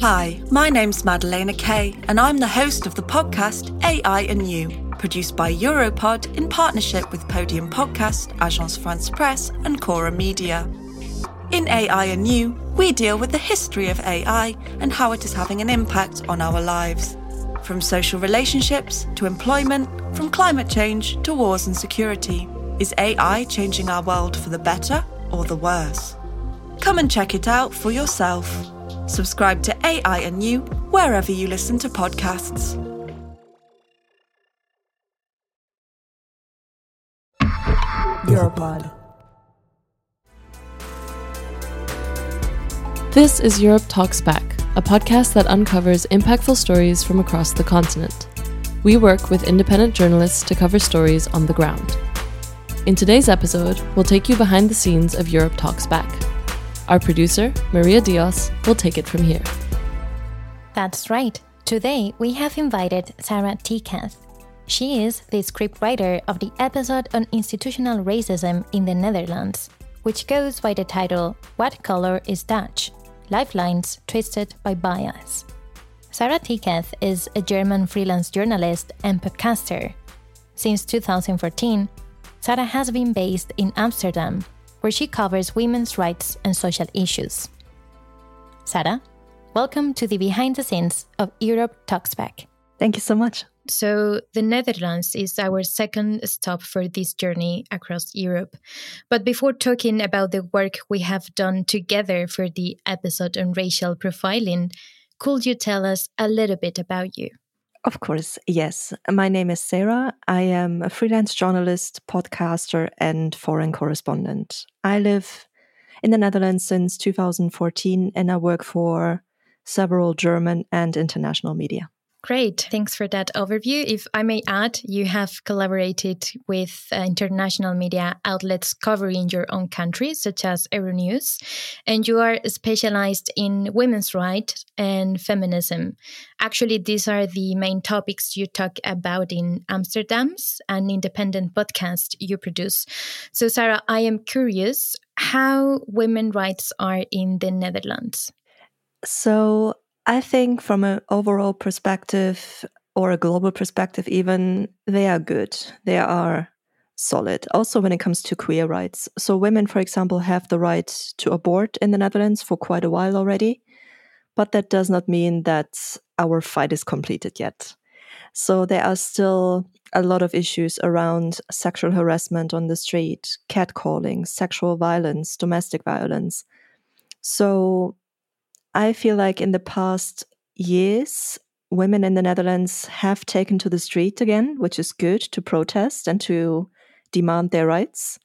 Hi, my name's Madalena Kay, and I'm the host of the podcast AI and You, produced by Europod in partnership with Podium Podcast, Agence France Presse, and Cora Media. In AI and You, we deal with the history of AI and how it is having an impact on our lives. From social relationships to employment, from climate change to wars and security. Is AI changing our world for the better or the worse? Come and check it out for yourself. Subscribe to AI and You wherever you listen to podcasts. Europod. This is Europe Talks Back, a podcast that uncovers impactful stories from across the continent. We work with independent journalists to cover stories on the ground. In today's episode, we'll take you behind the scenes of Europe Talks Back. Our producer, Maria Diaz, will take it from here. That's right. Today, we have invited Sarah Tekath. She is the scriptwriter of the episode on institutional racism in the Netherlands, which goes by the title What Color is Dutch? Lifelines Twisted by Bias. Sarah Tekath is a German freelance journalist and podcaster. Since 2014, Sarah has been based in Amsterdam, where she covers women's rights and social issues. Sarah, welcome to the behind the scenes of Europe Talks Back. Thank you so much. So, the Netherlands is our second stop for this journey across Europe. But before talking about the work we have done together for the episode on racial profiling, could you tell us a little bit about you? Of course, yes. My name is Sarah. I am a freelance journalist, podcaster, and foreign correspondent. I live in the Netherlands since 2014 and I work for several German and international media. Great. Thanks for that overview. If I may add, you have collaborated with uh, international media outlets covering your own country, such as Euronews, and you are specialized in women's rights and feminism. Actually, these are the main topics you talk about in AmsterDames an independent podcast you produce. So, Sarah, I am curious how women rights are in the Netherlands. So, I think from an overall perspective or a global perspective, even they are good. They are solid. Also, when it comes to queer rights. So, women, for example, have the right to abort in the Netherlands for quite a while already. But that does not mean that our fight is completed yet. So, there are still a lot of issues around sexual harassment on the street, catcalling, sexual violence, domestic violence. So, I feel like in the past years, women in the Netherlands have taken to the street again, which is good to protest and to demand their rights.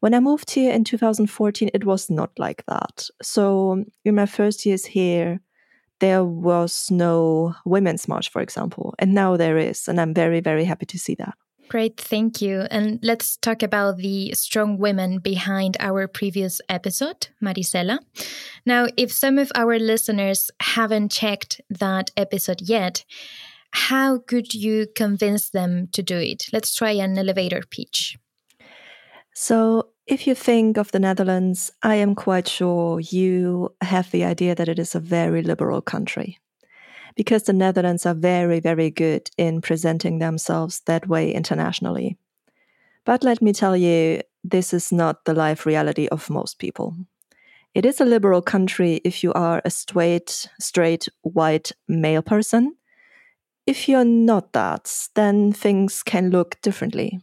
When I moved here in 2014, it was not like that. So, in my first years here, there was no women's march, for example, and now there is, and I'm very, very happy to see that. Great, thank you. And let's talk about the strong women behind our previous episode, Marisella. Now, if some of our listeners haven't checked that episode yet, how could you convince them to do it? Let's try an elevator pitch. So, if you think of the Netherlands, I am quite sure you have the idea that it is a very liberal country because the Netherlands are very, very good in presenting themselves that way internationally. But let me tell you, this is not the life reality of most people. It is a liberal country if you are a straight, straight, white male person. If you're not that, then things can look differently.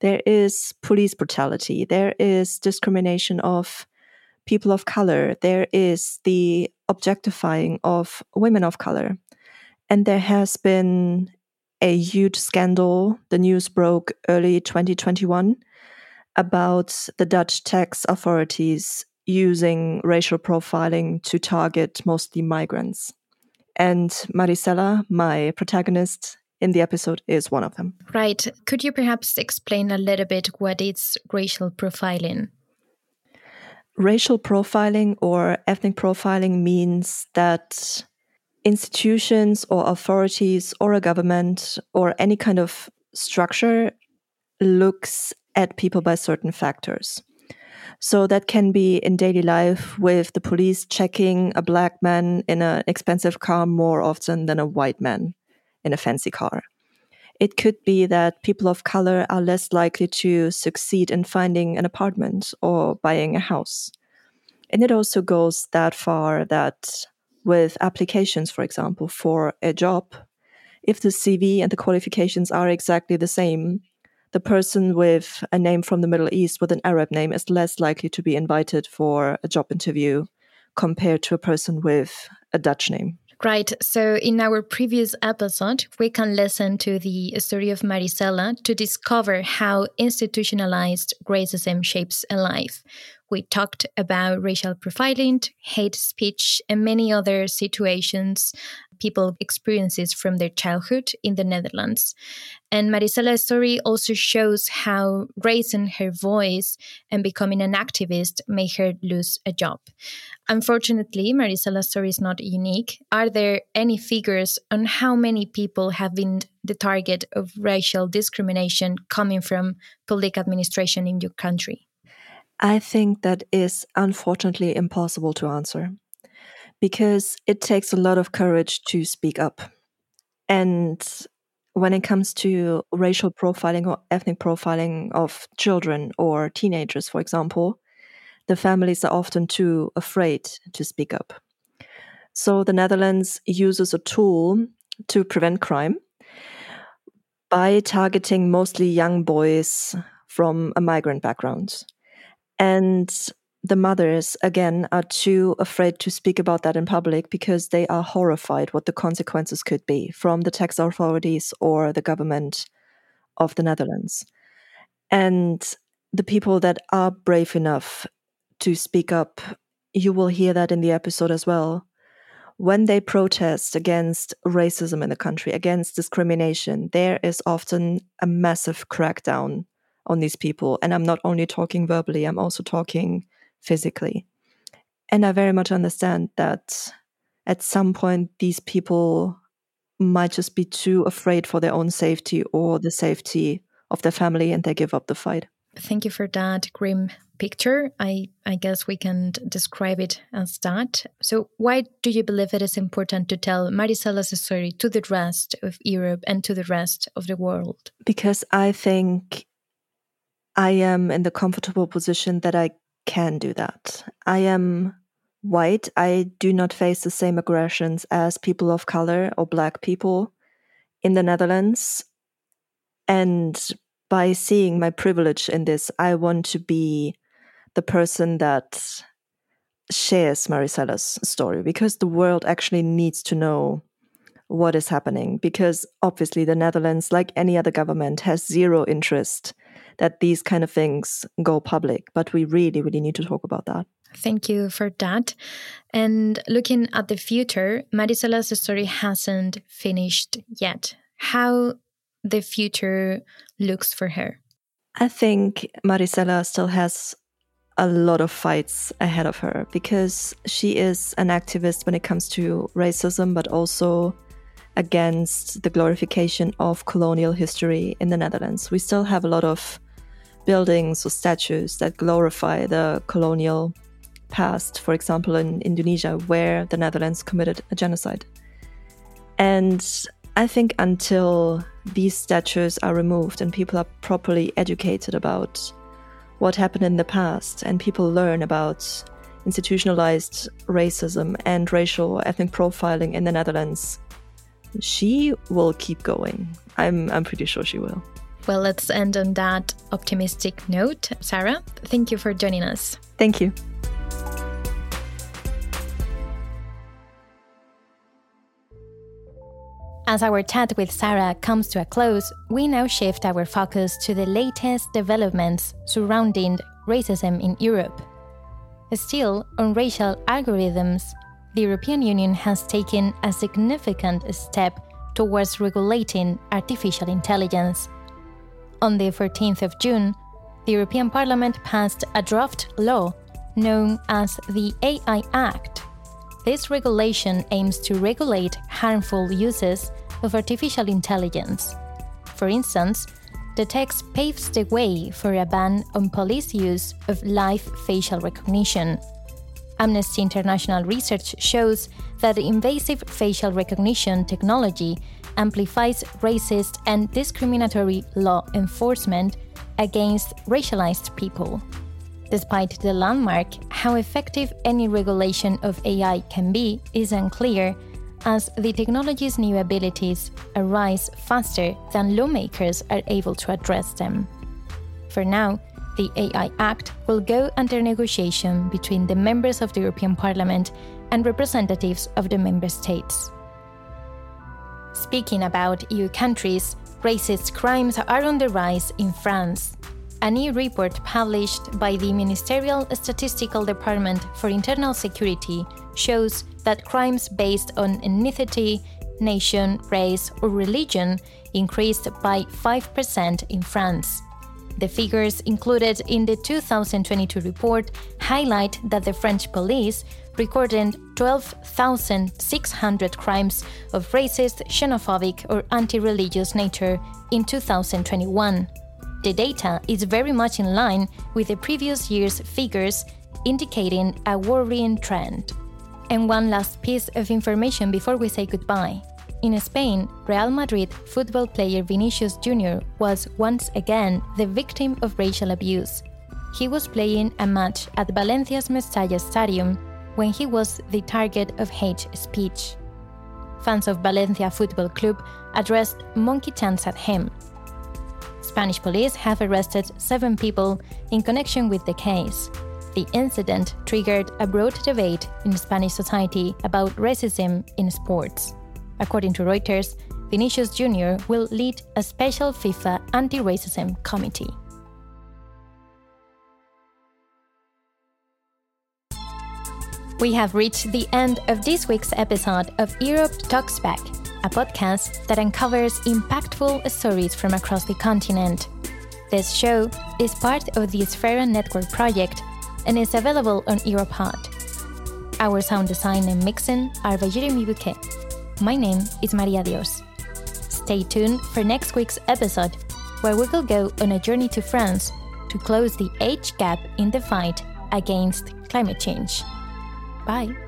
There is police brutality, there is discrimination of people of color, there is the objectifying of women of color. And there has been a huge scandal. The news broke early 2021 about the Dutch tax authorities using racial profiling to target mostly migrants. And Marisella, my protagonist in the episode, is one of them. Right. Could you perhaps explain a little bit what is racial profiling? Racial profiling or ethnic profiling means that institutions or authorities or a government or any kind of structure looks at people by certain factors. So that can be in daily life with the police checking a black man in an expensive car more often than a white man in a fancy car. It could be that people of color are less likely to succeed in finding an apartment or buying a house. And it also goes that far that with applications, for example, for a job, if the CV and the qualifications are exactly the same, the person with a name from the Middle East with an Arab name is less likely to be invited for a job interview compared to a person with a Dutch name. Right. So, in our previous episode, we can listen to the story of Marisella to discover how institutionalized racism shapes a life. We talked about racial profiling, hate speech, and many other situations people experiences from their childhood in the Netherlands. And Marisella's story also shows how raising her voice and becoming an activist made her lose a job. Unfortunately, Marisella's story is not unique. Are there any figures on how many people have been the target of racial discrimination coming from public administration in your country? I think that is unfortunately impossible to answer because it takes a lot of courage to speak up. And when it comes to racial profiling or ethnic profiling of children or teenagers, for example, the families are often too afraid to speak up. So the Netherlands uses a tool to prevent crime by targeting mostly young boys from a migrant background. And the mothers, again, are too afraid to speak about that in public because they are horrified what the consequences could be from the tax authorities or the government of the Netherlands. And the people that are brave enough to speak up, you will hear that in the episode as well. When they protest against racism in the country, against discrimination, there is often a massive crackdown on these people. And I'm not only talking verbally, I'm also talking physically. And I very much understand that at some point, these people might just be too afraid for their own safety or the safety of their family and they give up the fight. Thank you for that grim picture. I, I guess we can describe it as that. So, why do you believe it is important to tell Marisella's story to the rest of Europe and to the rest of the world? Because I think I am in the comfortable position that I can do that. I am white. I do not face the same aggressions as people of color or black people in the Netherlands. And by seeing my privilege in this, I want to be the person that shares Marisella's story because the world actually needs to know what is happening. Because obviously, the Netherlands, like any other government, has zero interest that these kind of things go public. But we really, really need to talk about that. Thank you for that. And looking at the future, Marisella's story hasn't finished yet. How the future looks for her? I think Marisella still has a lot of fights ahead of her because she is an activist when it comes to racism, but also against the glorification of colonial history in the Netherlands. We still have a lot of buildings or statues that glorify the colonial past, for example, in Indonesia, where the Netherlands committed a genocide. And I think until these statues are removed and people are properly educated about what happened in the past and people learn about institutionalized racism and racial or ethnic profiling in the Netherlands, she will keep going. I'm, I'm pretty sure she will. Well, let's end on that optimistic note. Sarah, thank you for joining us. Thank you. As our chat with Sarah comes to a close, we now shift our focus to the latest developments surrounding racism in Europe. Still, on racial algorithms, the European Union has taken a significant step towards regulating artificial intelligence. On the 14th of June, the European Parliament passed a draft law known as the AI Act. This regulation aims to regulate harmful uses of artificial intelligence. For instance, the text paves the way for a ban on police use of live facial recognition. Amnesty International research shows that invasive facial recognition technology amplifies racist and discriminatory law enforcement against racialized people. Despite the landmark, how effective any regulation of AI can be is unclear, as the technology's new abilities arise faster than lawmakers are able to address them. For now, the AI Act will go under negotiation between the members of the European Parliament and representatives of the member states. Speaking about EU countries, racist crimes are on the rise in France. A new report published by the Ministerial Statistical Department for Internal Security shows that crimes based on ethnicity, nation, race, or religion increased by 5% in France. The figures included in the 2022 report highlight that the French police recorded 12,600 crimes of racist, xenophobic, or anti religious nature in 2021. The data is very much in line with the previous year's figures, indicating a worrying trend. And one last piece of information before we say goodbye. In Spain, Real Madrid football player Vinicius Jr. was once again the victim of racial abuse. He was playing a match at Valencia's Mestalla Stadium when he was the target of hate speech. Fans of Valencia Football Club addressed monkey chants at him, Spanish police have arrested seven people in connection with the case. The incident triggered a broad debate in Spanish society about racism in sports. According to Reuters, Vinicius Jr. will lead a special FIFA anti racism committee. We have reached the end of this week's episode of Europe Talks Back a podcast that uncovers impactful stories from across the continent. This show is part of the Sphera Network project and is available on Europod. Our sound design and mixing are by Jeremy Bouquet. My name is Maria Diaz. Stay tuned for next week's episode, where we will go on a journey to France to close the age gap in the fight against climate change. Bye.